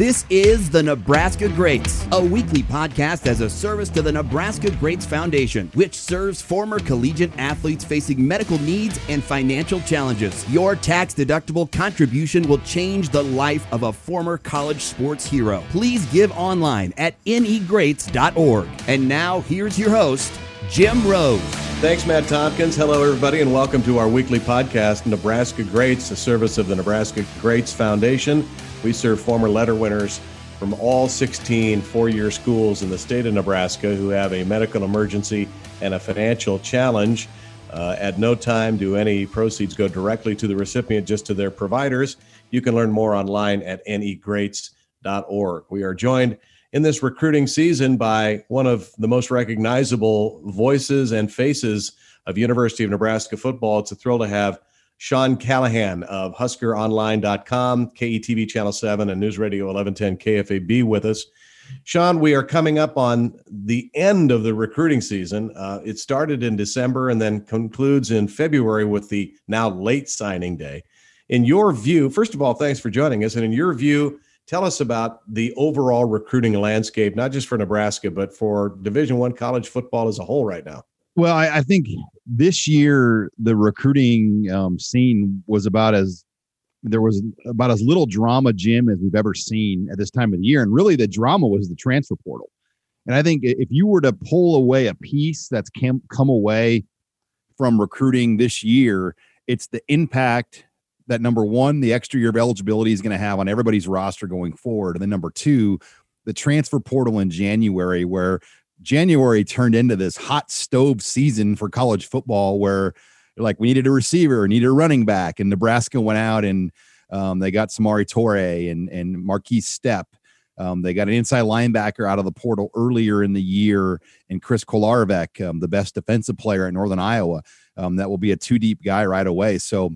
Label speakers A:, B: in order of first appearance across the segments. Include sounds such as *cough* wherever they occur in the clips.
A: This is the Nebraska Greats, a weekly podcast as a service to the Nebraska Greats Foundation, which serves former collegiate athletes facing medical needs and financial challenges. Your tax deductible contribution will change the life of a former college sports hero. Please give online at negreats.org. And now, here's your host, Jim Rose.
B: Thanks, Matt Tompkins. Hello, everybody, and welcome to our weekly podcast, Nebraska Greats, a service of the Nebraska Greats Foundation. We serve former letter winners from all 16 four year schools in the state of Nebraska who have a medical emergency and a financial challenge. Uh, at no time do any proceeds go directly to the recipient, just to their providers. You can learn more online at negreats.org. We are joined in this recruiting season by one of the most recognizable voices and faces of University of Nebraska football. It's a thrill to have Sean Callahan of HuskerOnline.com, KETV Channel 7, and News Radio 1110 KFAB with us. Sean, we are coming up on the end of the recruiting season. Uh, it started in December and then concludes in February with the now late signing day. In your view, first of all, thanks for joining us. And in your view, tell us about the overall recruiting landscape, not just for Nebraska, but for Division One college football as a whole right now.
C: Well, I, I think this year the recruiting um, scene was about as there was about as little drama, Jim, as we've ever seen at this time of the year. And really, the drama was the transfer portal. And I think if you were to pull away a piece that's come come away from recruiting this year, it's the impact that number one, the extra year of eligibility is going to have on everybody's roster going forward. And then number two, the transfer portal in January, where January turned into this hot stove season for college football where like we needed a receiver, needed a running back, and Nebraska went out and um, they got Samori Toure and and Markese Stepp. Um, they got an inside linebacker out of the portal earlier in the year, and Chris Kolarevic, um, the best defensive player at Northern Iowa. Um, that will be a two deep guy right away. So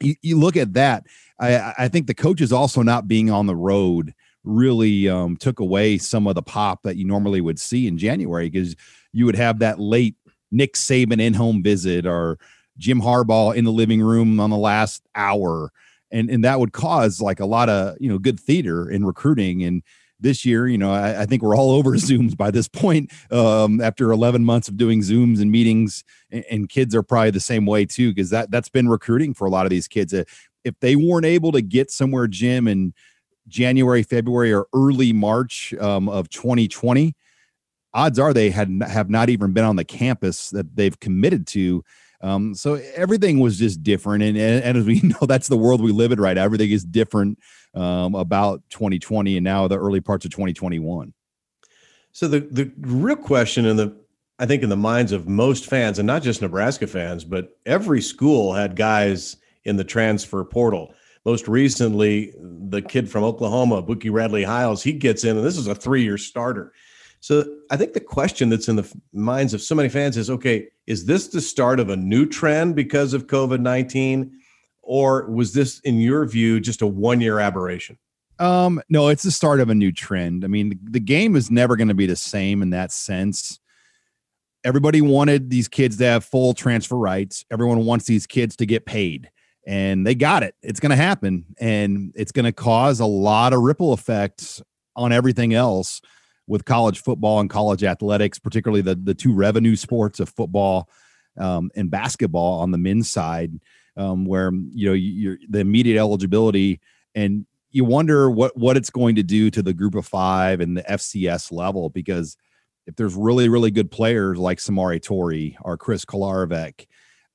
C: you, you look at that. I, I think the coaches also not being on the road really um, took away some of the pop that you normally would see in January because you would have that late Nick Saban in home visit or Jim Harbaugh in the living room on the last hour. And, and that would cause like a lot of you know good theater in recruiting and this year you know I, I think we're all *laughs* over zooms by this point um, after 11 months of doing zooms and meetings and, and kids are probably the same way too because that that's been recruiting for a lot of these kids uh, if they weren't able to get somewhere jim and January, February, or early March um, of 2020, odds are they had have not even been on the campus that they've committed to. Um, so everything was just different, and, and, and as we *laughs* know, that's the world we live in. Right, everything is different um, about 2020 and now the early parts of 2021.
B: So the the real question in the I think in the minds of most fans, and not just Nebraska fans, but every school had guys in the transfer portal. Most recently, the kid from Oklahoma, Bookie Radley Hiles, he gets in, and this is a three year starter. So I think the question that's in the minds of so many fans is okay, is this the start of a new trend because of COVID 19? Or was this, in your view, just a one year aberration?
C: Um, no, it's the start of a new trend. I mean, the, the game is never going to be the same in that sense. Everybody wanted these kids to have full transfer rights. Everyone wants these kids to get paid and they got it. It's going to happen, and it's going to cause a lot of ripple effects on everything else with college football and college athletics, particularly the the two revenue sports of football um, and basketball on the men's side, um, where you know you're the immediate eligibility and you wonder what what it's going to do to the group of five and the FCS level because if there's really really good players like Samori Toure or Chris Kolarevic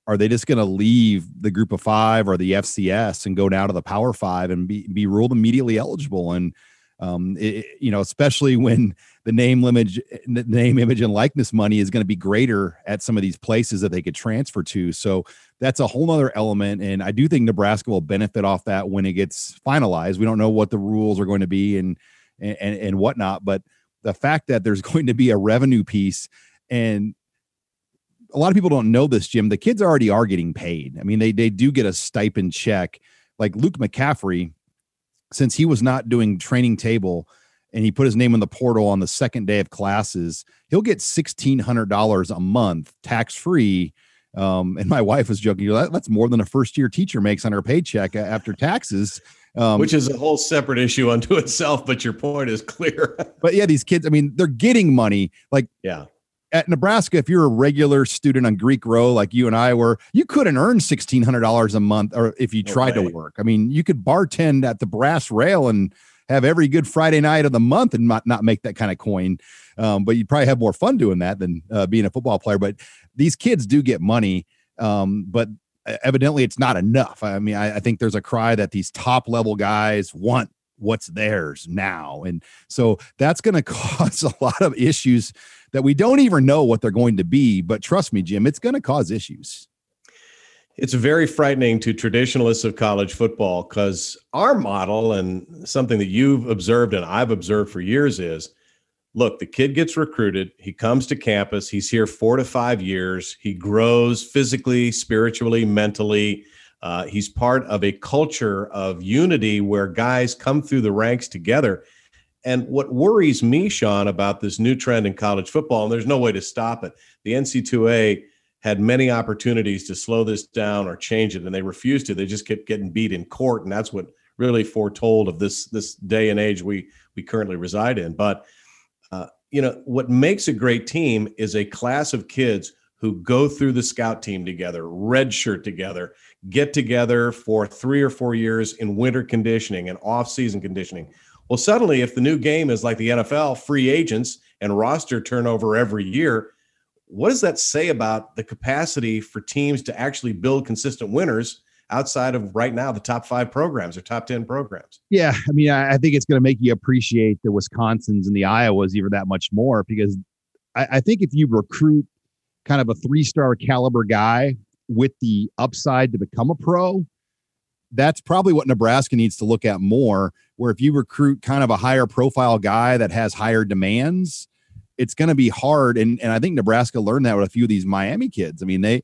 C: are they just going to leave the group of five or the FCS and go down to the Power Five and be be ruled immediately eligible? And um, it, you know, especially when the name image, name, image, and likeness money is going to be greater at some of these places that they could transfer to. So that's a whole other element, and I do think Nebraska will benefit off that when it gets finalized. We don't know what the rules are going to be and and and whatnot, but the fact that there's *laughs* going to be a revenue piece and a lot of people don't know this, Jim. The kids already are getting paid. I mean, they they do get a stipend check. Like Luke McCaffrey, since he was not doing training table and he put his name in the portal on the second day of classes, he'll get sixteen hundred dollars a month tax free. Um, and my *laughs* wife was joking, that, that's more than a first year teacher makes on her paycheck after taxes.
B: Um, Which is a whole separate issue unto itself, but your point is clear. *laughs*
C: but yeah, these kids, I mean, they're getting money. Like,
B: yeah,
C: at Nebraska, if you're a regular student on Greek Row like you and I were, you couldn't earn sixteen hundred dollars a month, or if you tried okay. to work. I mean, you could bartend at the Brass Rail and have every good Friday night of the month and not not make that kind of coin. Um, but you'd probably have more fun doing that than uh, being a football player. But these kids do get money, um, but evidently it's not enough. I mean, I, I think there's a cry that these top level guys want what's theirs now. And so that's going *laughs* to cause a lot of issues that we don't even know what they're going to be. But trust me, Jim, it's going to cause issues.
B: It's very frightening to traditionalists of college football because our model and something that you've observed and I've observed for years is look, the kid gets recruited, he comes to campus, he's here four to five years, he grows physically, spiritually, mentally. Uh, he's part of a culture of unity where guys come through the ranks together. And what worries me, Sean, about this new trend in college football, and there's no way to stop it, the NC2A had many opportunities to slow this down or change it, and they refused to. They just kept getting beat in court, and that's what really foretold of this this day and age we we currently reside in. But uh, you know what makes a great team is a class of kids who go through the scout team together, redshirt together, get together for three or four years in winter conditioning and off-season conditioning well, suddenly, if the new game is like the NFL, free agents and roster turnover every year, what does that say about the capacity for teams to actually build consistent winners outside of right now the top five programs or top 10 programs?
C: Yeah. I mean, I think it's going to make you appreciate the Wisconsins and the Iowas even that much more because I, I think if you recruit kind of a three star caliber guy with the upside to become a pro, that's probably what Nebraska needs to look at more. Where if you recruit kind of a higher profile guy that has higher demands, it's going to be hard. And and I think Nebraska learned that with a few of these Miami kids. I mean, they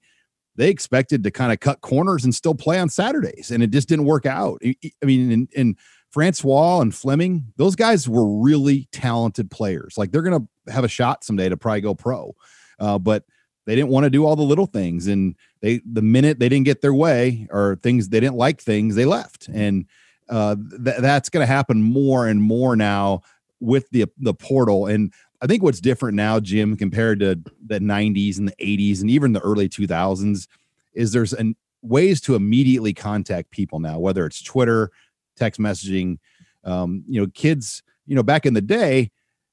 C: they expected to kind of cut corners and still play on Saturdays, and it just didn't work out. I mean, in, in Francois and Fleming, those guys were really talented players. Like they're going to have a shot someday to probably go pro, uh, but they didn't want to do all the little things and they the minute they didn't get their way or things they didn't like things they left. And uh, th- that's going to happen more and more now with the the portal. And i think what's different now jim compared to the 90s and the 80s and even the early 2000s is there's an ways to immediately contact people now whether it's twitter text messaging um, you know kids you know back in the day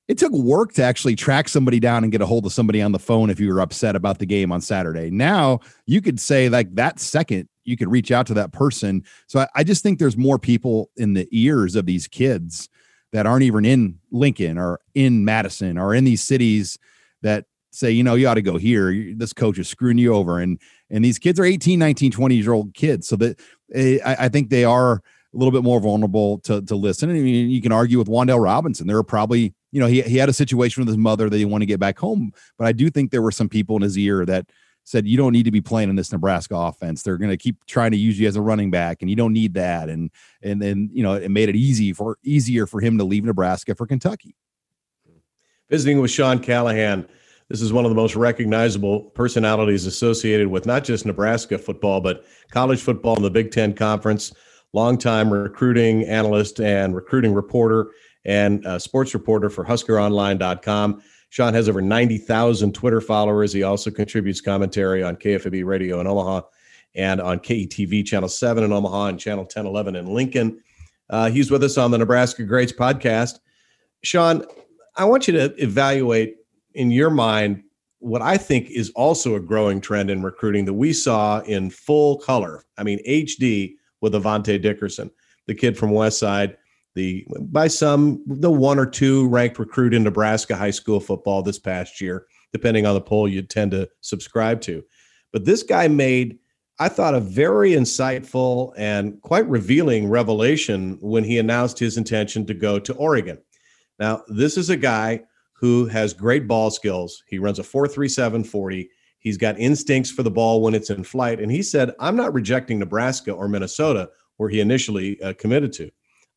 C: it took work to actually track somebody down and get a hold of somebody on the phone if you were upset about the game on Saturday. Now you could say like that second you could reach out to that person. So I, I, just think there's more people in the ears of these kids that aren't even in Lincoln or in Madison or in these cities that say, you know, you ought to go here. This coach is screwing you over. And and these kids are 18, 19, 20 year old kids. So that eh, I, I think they are a little bit more vulnerable to to listen. I mean, you can argue with Wan'Dale Robinson. There are probably you know, he, he had a situation with his mother that he wanted to get back home. But I do think there were some people in his ear that said, you don't need to be playing in this Nebraska offense. They're going to keep trying to use you as a running back and you don't need that. And, and then, you know, it made it easy for easier for him to leave Nebraska for Kentucky.
B: Visiting with Sean Callahan. This is one of the most recognizable personalities associated with not just Nebraska football, but college football in the Big Ten Conference. Longtime recruiting analyst and recruiting reporter and sports reporter for HuskerOnline.com. Sean has over 90,000 Twitter followers. He also contributes commentary on KFAB Radio in Omaha and on KETV Channel 7 in Omaha and Channel 1011 in Lincoln. Uh, he's with us on the Nebraska Greats podcast. Sean, I want you to evaluate in your mind what I think is also a growing trend in recruiting that we saw in full color. I mean, HD with Avante Dickerson, the kid from West Side the by some the one or two ranked recruit in Nebraska high school football this past year, depending on the poll you tend to subscribe to. But this guy made, I thought, a very insightful and quite revealing revelation when he announced his intention to go to Oregon. Now, this is a guy who has great ball skills. He runs a 4.37 40. He's got instincts for the ball when it's in flight. And he said, I'm not rejecting Nebraska or Minnesota, where he initially uh, committed to.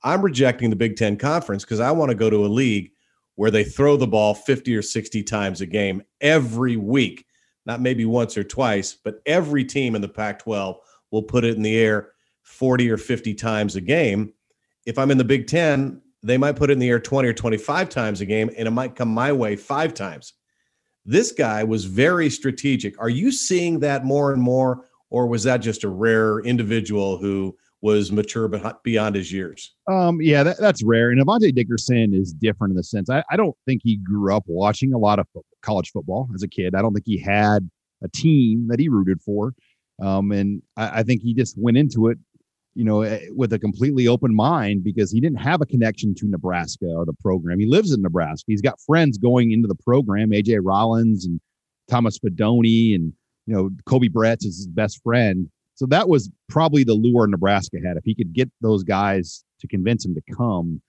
B: I'm rejecting the Big Ten Conference because I want to go to a league where they throw the ball 50 or 60 times a game every week, not maybe once or twice, but every team in the Pac 12 will put it in the air 40 or 50 times a game. if I'm in the Big Ten, they might put it in the air 20 or 25 times a game, and it might come my way five times. This guy was very strategic. Are you seeing that more and more, or was that just a rare individual who was mature beyond his years?
C: Um, yeah, that, that's rare. And Avante Dickerson is different in the sense I, I don't think he grew up watching a lot of college football as a kid. I don't think he had a team that he rooted for. Um, and I, I think he just went into it you know, eh, with a completely open mind because he didn't have a connection to Nebraska or the program. He lives in Nebraska. He's got friends going into the program, AJ Rollins and Thomas Fidone, and you know, Koby Bretz is his best friend. So that was probably the lure Nebraska had if he could get those guys to convince him to come.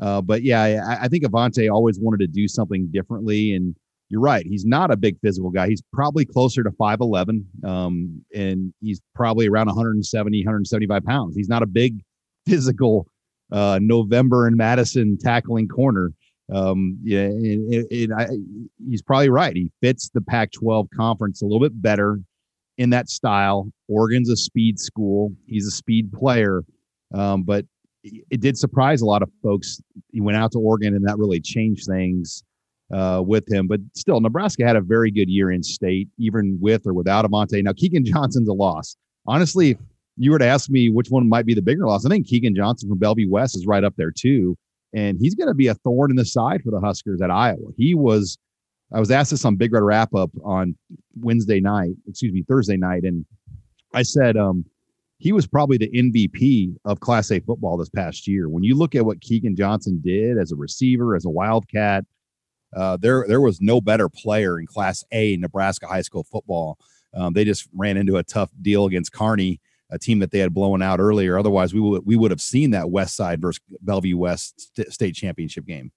C: Uh, but yeah, I, I think Avante always wanted to do something differently, and you're right. He's not a big physical guy. He's probably closer to 5'11, um, and he's probably around 170, 175 pounds. He's not a big *laughs* physical uh, November and Madison tackling corner. Um, yeah, and, and I, he's probably right. He fits the Pac 12 conference a little bit better in that style. Oregon's a speed school, he's a speed player. Um, but it did surprise a lot of folks. He went out to Oregon, and that really changed things uh, with him. But still, Nebraska had a very good year in state, even with or without Avante. Now, Keegan Johnson's a loss. Honestly, you were to ask me which one might be the bigger loss, I think Keegan Johnson from Bellevue West is right up there too. And he's going to be a thorn in the side for the Huskers at Iowa. He was, I was asked this on Big Red Wrap Up on Wednesday night, excuse me, Thursday night. And I said, um, he was probably the MVP of Class A football this past year. When you look at what Keegan Johnson did as a receiver, as a Wildcat, uh, there there was no better player in Class A Nebraska high school football. Um, they just ran into a tough deal against Kearney, a team that they had blown out earlier. Otherwise, we would we would have seen that West Side versus Bellevue West st- state championship game.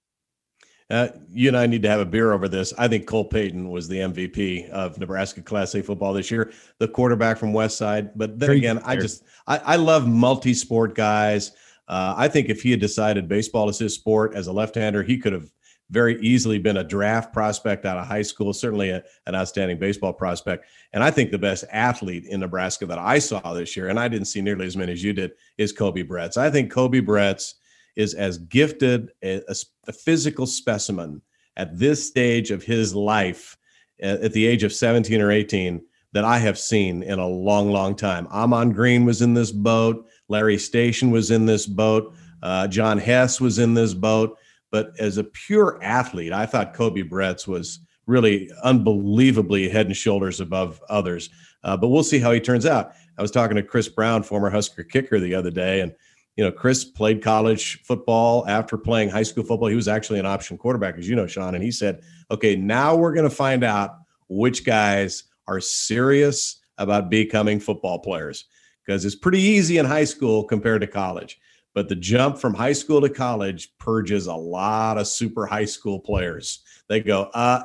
B: Uh, you and I need to have a beer over this. I think Cole Payton was the MVP of Nebraska Class A football this year, the quarterback from West Side. But then again, I just I, I love multi-sport guys. Uh, I think if he had decided baseball is his sport as a left-hander, he could have very easily been a draft prospect out of high school, certainly a, an outstanding baseball prospect. And I think the best athlete in Nebraska that I saw this year, and I didn't see nearly as many as you did, is Koby Bretz. I think Koby Bretz is as gifted a, a physical specimen at this stage of his life at the age of 17 or 18 that I have seen in a long, long time. Ahman Green was in this boat. Larry Station was in this boat. Uh, John Hess was in this boat. But as a pure athlete, I thought Koby Bretz was really unbelievably head and shoulders above others. Uh, but we'll see how he turns out. I was talking to Chris Brown, former Husker kicker, the other day, and you know, Chris played college football after playing high school football. He was actually an option quarterback, as you know, Sean. And he said, "Okay, now we're going to find out which guys are serious about becoming football players because it's pretty easy in high school compared to college." but the jump from high school to college purges a lot of super high school players. They go, uh,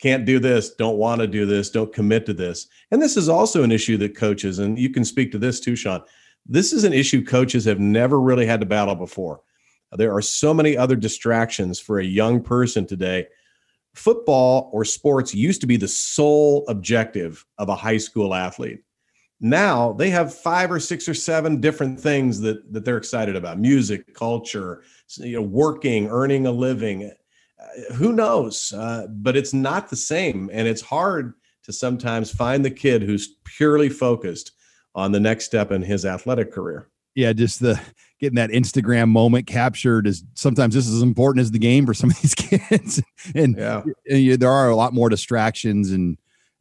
B: can't do this, don't want to do this, don't commit to this. And this is also an issue that coaches, and you can speak to this too, Sean. This is an issue coaches have never really had to battle before. There are so many other distractions for a young person today. Football or sports used to be the sole objective of a high school athlete now they have five or six or seven different things that that they're excited about music culture you know working earning a living uh, who knows uh, but it's not the same and it's hard to sometimes find the kid who's purely focused on the next step in his athletic career
C: yeah just the getting that instagram moment captured is sometimes just as important as the game for some of these *laughs* kids and, yeah. and there are a lot more distractions and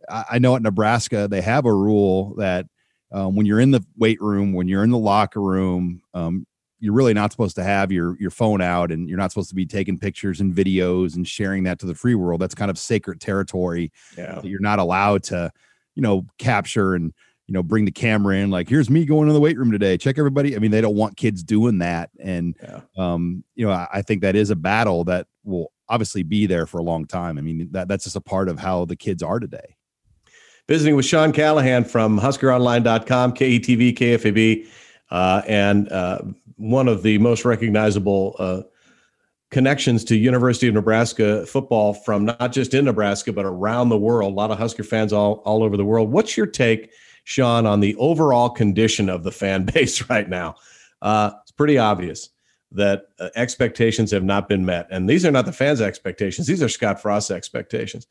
C: I know at Nebraska they have a rule that um, when you're in the weight room, when you're in the locker room, um, you're really not supposed to have your your phone out, and you're not supposed to be taking pictures and videos and sharing that to the free world. That's kind of sacred territory yeah. that you're not allowed to, you know, capture and you know bring the camera in. Like, here's me going to the weight room today. Check everybody. I mean, they don't want kids doing that, and yeah. um, you know, I, I think that is a battle that will obviously be there for a long time. I mean, that that's just a part of how the kids are today.
B: Visiting with Sean Callahan from HuskerOnline.com, KETV, KFAB, uh, and uh, one of the most recognizable uh, connections to University of Nebraska football from not just in Nebraska but around the world. A lot of Husker fans all all over the world. What's your take, Sean, on the overall condition of the fan *laughs* base right now? Uh, it's pretty obvious. that uh, expectations have not been met. And these are not the fans' expectations, these are Scott Frost's expectations.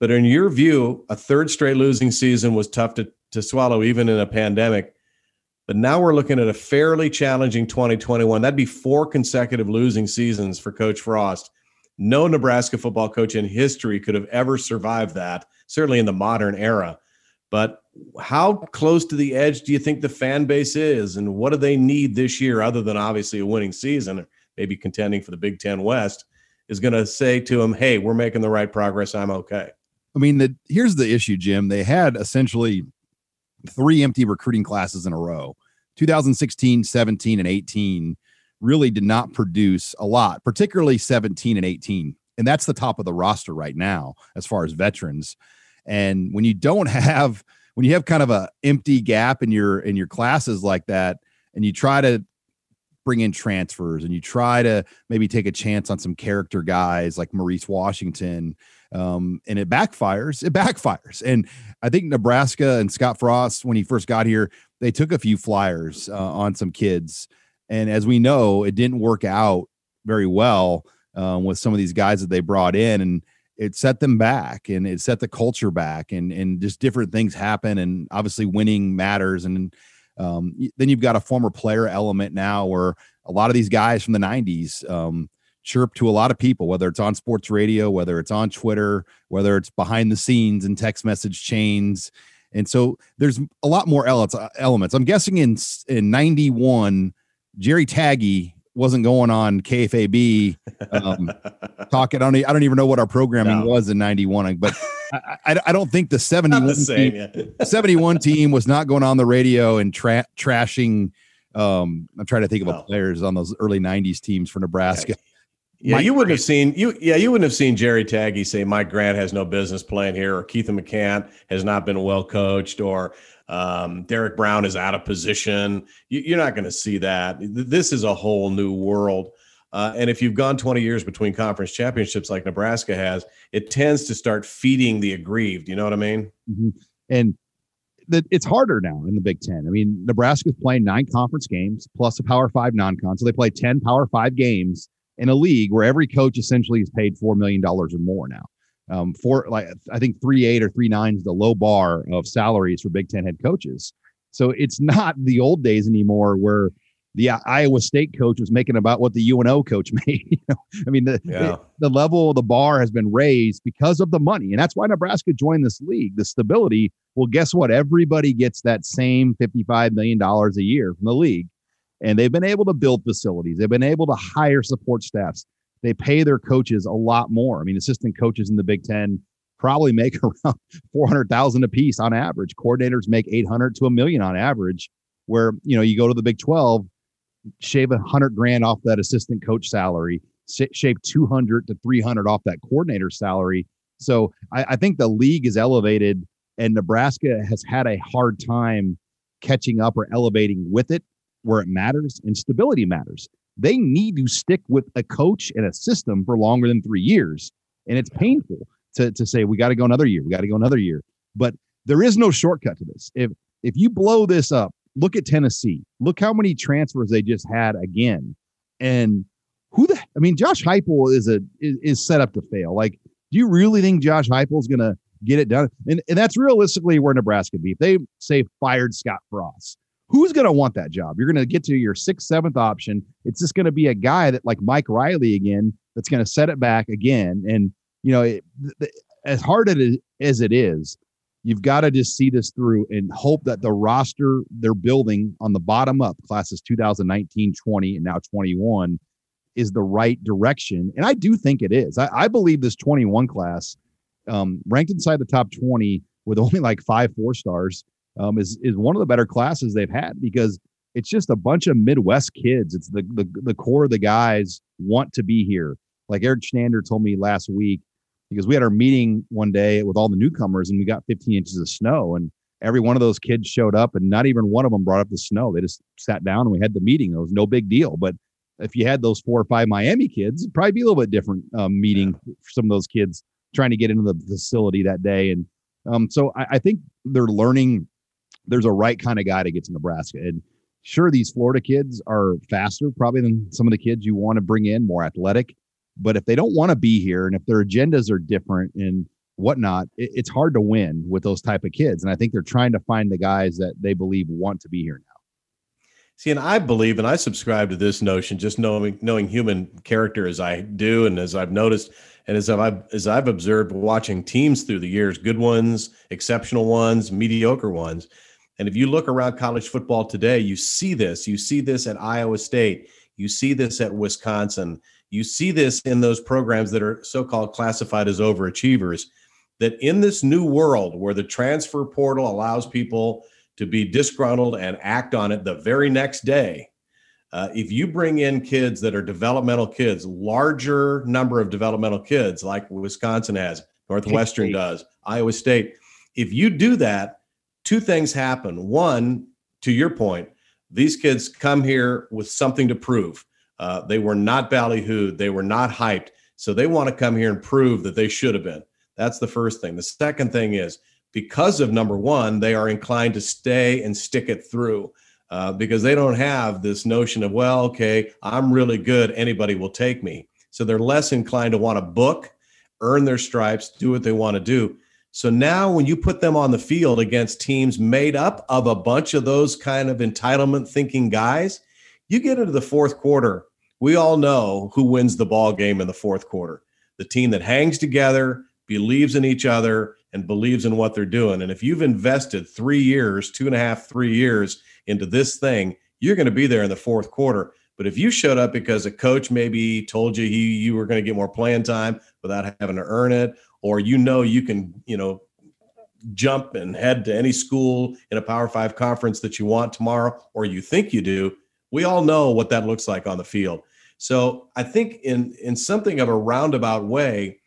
B: But in your view, a third straight losing season was tough to, to swallow, even in a pandemic. But now we're looking at a fairly challenging 2021. That'd be four consecutive losing seasons for Coach Frost. No Nebraska football coach in history could have ever survived that, certainly in the modern era. But how close to the edge do you think the fan base is, and what do they need this year, other than obviously a winning season, or maybe contending for the Big Ten West, is going to say to them, "Hey, we're making the right progress. I'm okay."
C: I mean, the, here's the issue, Jim. They had essentially three empty recruiting classes in a row 2016, 17, and 18 really did not produce a lot, particularly 17 and 18. And that's the top of the roster right now as far as veterans. And when you don't *laughs* have when you have kind of a empty gap in your in your classes like that, and you try to bring in transfers and you try to maybe take a chance on some character guys like Maurice Washington, um, and it backfires. It backfires. And I think Nebraska and Scott Frost, when he first got here, they took a few flyers uh, on some kids, and as we know, it didn't work out very well um, with some of these guys that they brought in, and it set them back and it set the culture back and and just different things happen and obviously winning matters. And um, then you've got a former player element now where a lot of these guys from the 90s um, chirp to a lot of people whether it's on sports radio whether it's on twitter whether it's behind the scenes and text message chains. And so there's a lot more elements. I'm guessing in in 91 jerry tagge wasn't going on KFAB um, *laughs* talking. I don't, I don't even know what our programming no. was in 91, but I, I, I, don't think the 71, the same, team, yeah. *laughs* 71 team was not going on the radio and tra- trashing. Um, I'm trying to think of no. players on those early 90s teams for Nebraska.
B: Yeah, Mike you wouldn't Grant. have seen you. Yeah, you wouldn't have seen Jerry Tagge say Mike Grant has no business playing here, or Keith McCant has not been well coached, or um, Derek Brown is out of position. You, are not going to see that. This is a whole new world. Uh, and if you've gone 20 years between conference championships like Nebraska has, it tends to start feeding the aggrieved. You know what I mean?
C: Mm-hmm. And the, it's harder now in the Big Ten. I mean, Nebraska's playing nine conference games plus a Power Five non-con, so they play 10 Power Five games in a league where every coach essentially is paid four million dollars or more now um, four like I think three eight or three nine is the low bar of salaries for Big Ten head coaches. So it's *laughs* not the old days anymore where the Iowa State coach was making about what the UNO coach *laughs* made. you know? I mean, the, yeah. the, the level of the bar has been raised because of the money, and that's why Nebraska joined this league. The stability. Well, guess what? Everybody gets that same fifty-five million dollars a year from the league, and they've been able to build facilities. They've been able to hire support staffs they pay their coaches a lot more. I mean, assistant coaches in the Big Ten probably make *laughs* around 400,000 a piece on average. Coordinators make 800 to a million on average, where, you know, you go to the Big 12, shave a hundred grand off that assistant coach salary, shave 200 to 300 off that coordinator salary. So I, I think the league is elevated and Nebraska has had a hard time catching up or elevating with it where it matters and stability matters they need to stick with a coach and a system for longer than three years. And it's painful to, to say, we got to go another year. We got to go another year. But there is no shortcut to this. If if you blow this up, look at Tennessee. Look how many transfers they just had again. And who the I mean, Josh Heupel is a is, is set up to fail. Like, do you really think Josh Heupel is gonna get it done? And and that's realistically where Nebraska be. If they say fired Scott Frost, who's going to want that job? You're going to get to your sixth, seventh option. It's just going to be a guy that, like Mike Riley again, that's going to set it back again. And, you know, it, as hard as it is, you've got to just see this through and hope that the roster they're building on the bottom up, classes 2019, 20, and now 21, is the right direction. And I do think it is. I, I believe this 21 class, um, ranked inside the top 20 with only like five four stars, um, is is one of the better classes they've had because it's just a bunch of Midwest kids. It's the the, the core of the guys want to be here. Like Erik Chinander told me last week, because we had our meeting one day with all the newcomers and we got 15 inches of snow and every one of those kids showed up and not even one of them brought up the snow. They just sat down and we had the meeting. It was no big deal. But if you had those four or five Miami kids, it'd probably be a little bit different um, meeting yeah. for some of those kids trying to get into the facility that day. And um, so I, I think they're learning there's a right kind of guy to get to Nebraska. And sure these Florida kids are faster probably than some of the kids you want to bring in, more athletic. But if they don't want to be here and if their agendas are different and whatnot, it, it's hard to win with those type of kids. And I think they're trying to find the guys that they believe want to be here now.
B: See, and I believe and I subscribe to this notion, just knowing knowing human character as I do, and as I've noticed, and as I've as I've observed watching teams through the years, good ones, exceptional ones, mediocre ones. And if you look around college football today, you see this. You see this at Iowa State. You see this at Wisconsin. You see this in those programs that are so called classified as overachievers. That in this new world where the transfer portal allows people to be disgruntled and act on it the very next day. Uh, if you bring in kids that are developmental kids, larger number of developmental kids like Wisconsin has, Northwestern does, Iowa State, if you do that, two things happen. One, to your point, these kids come here with something to prove. Uh, they were not ballyhooed, they were not hyped. So they want to come here and prove that they should have been. That's the first thing. The second thing is because of number one, they are inclined to stay and stick it through uh, because they don't have this notion of, well, okay, I'm really good. Anybody will take me. So they're less inclined to want to book, earn their stripes, do what they want to do. So now when you put them on the field against teams made up of a bunch of those kind of entitlement thinking guys, you get into the fourth quarter. We all know who wins the ball game in the fourth quarter. The team that hangs together, believes in each other, and believes in what they're doing. And if you've invested three years, two and a half, three years into this thing, you're going to be there in the fourth quarter. But if you showed up because a coach maybe told you he, you were going to get more playing time without having to earn it, or you know you can, you know, jump and head to any school in a Power Five conference that you want tomorrow, or you think you do, we all know what that looks like on the field. So I think in in something of a roundabout way,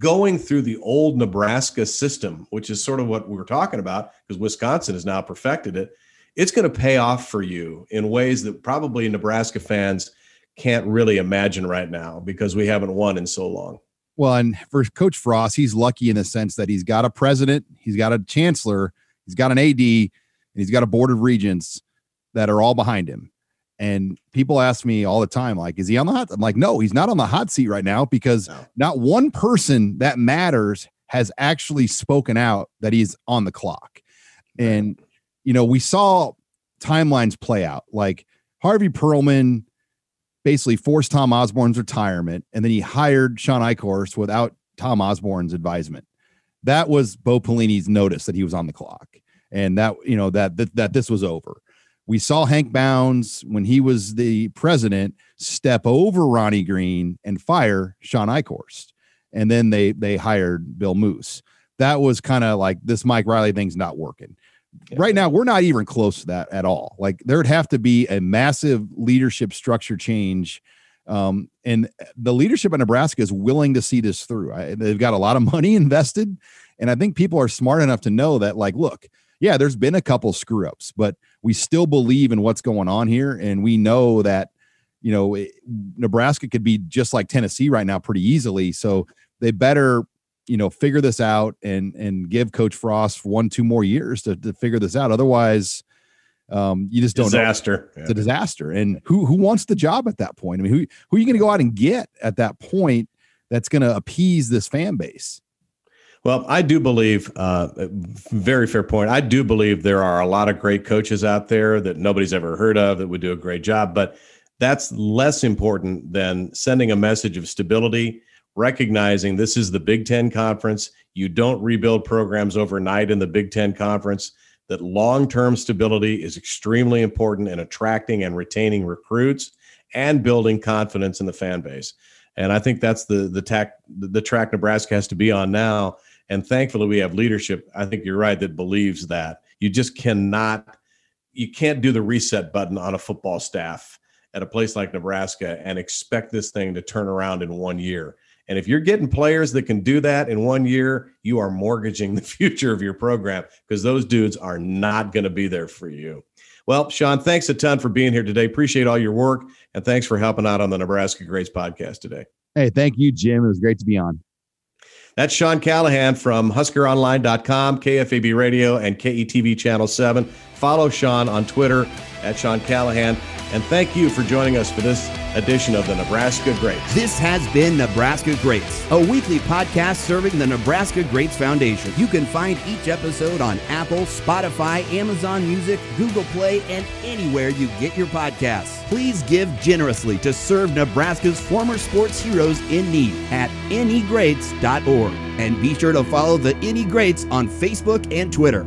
B: going through the old Nebraska system, which is sort of what we were talking about, because Wisconsin has now perfected it, it's going to pay off for you in ways that probably Nebraska fans can't really imagine right now because we haven't won in so long.
C: Well, and for Coach Frost, he's lucky in the sense that he's got a president, he's got a chancellor, he's got an AD, and he's got a board of regents that are all behind him. And people ask me all the time, like, is he on the hot? I'm like, no, he's not on the hot seat right now because no. not one person that matters has actually spoken out that he's on the clock. And, you know, we saw timelines play out. Like Harvey Perlman basically forced Tom Osborne's retirement, and then he hired Shawn Eichorst without Tom Osborne's advisement. That was Bo Pelini's notice that he was on the clock. And that, you know, that that, that this was over. We saw Hank Bounds when he was the president step over Ronnie Green and fire Shawn Eichorst. And then they they hired Bill Moos. That was kind of like this Mike Riley thing's not working. Yeah. Right now, we're not even close to that at all. Like there'd have to be a massive leadership structure change. Um, and the leadership in Nebraska is willing to see this through. I, they've got a lot of *laughs* money invested. And I think people are smart enough to know that, like, look, yeah, there's been a couple screw ups, but we still believe in what's going on here. And we know that, you know, it, Nebraska could be just like Tennessee right now pretty easily. So they better, you know, figure this out and and give Coach Frost one, two more years to, to figure this out. Otherwise, um, you just don't
B: disaster.
C: Know. It's a disaster. And who who wants the job at that point? I mean, who who are you going to go out and get at that point that's going to appease this fan base?
B: Well, I do believe, uh, very fair point. I do believe there are a lot of great coaches out there that nobody's ever heard of that would do a great job, but that's less important than sending a message of stability, recognizing this is the Big Ten Conference. You don't rebuild programs overnight in the Big Ten Conference, that long term stability is extremely important in attracting and retaining recruits and building confidence in the fan base. And I think that's the the tack the track Nebraska has to be on now and thankfully, we have leadership. I think you're right that believes that you just cannot, you can't do the reset button on a football staff at a place like Nebraska and expect this thing to turn around in one year. And if you're getting players that can do that in one year, you are mortgaging *laughs* the future of your program because those dudes are not going to be there for you. Well, Sean, thanks a ton for being here today. Appreciate all your work and thanks for helping out on the Nebraska Greats podcast today.
C: Hey, thank you, Jim. It was great to be on.
B: That's Sean Callahan from HuskerOnline.com, KFAB Radio, and KETV Channel 7. Follow Sean on Twitter at Sean Callahan. And thank you for joining us for this edition of the Nebraska Greats.
A: This has been Nebraska Greats, a weekly podcast serving the Nebraska Greats Foundation. You can find each episode on Apple, Spotify, Amazon Music, Google Play, and anywhere you get your podcasts. Please give generously to serve Nebraska's former sports heroes in need at negreats.org. And be sure to follow the Any Greats on Facebook and Twitter.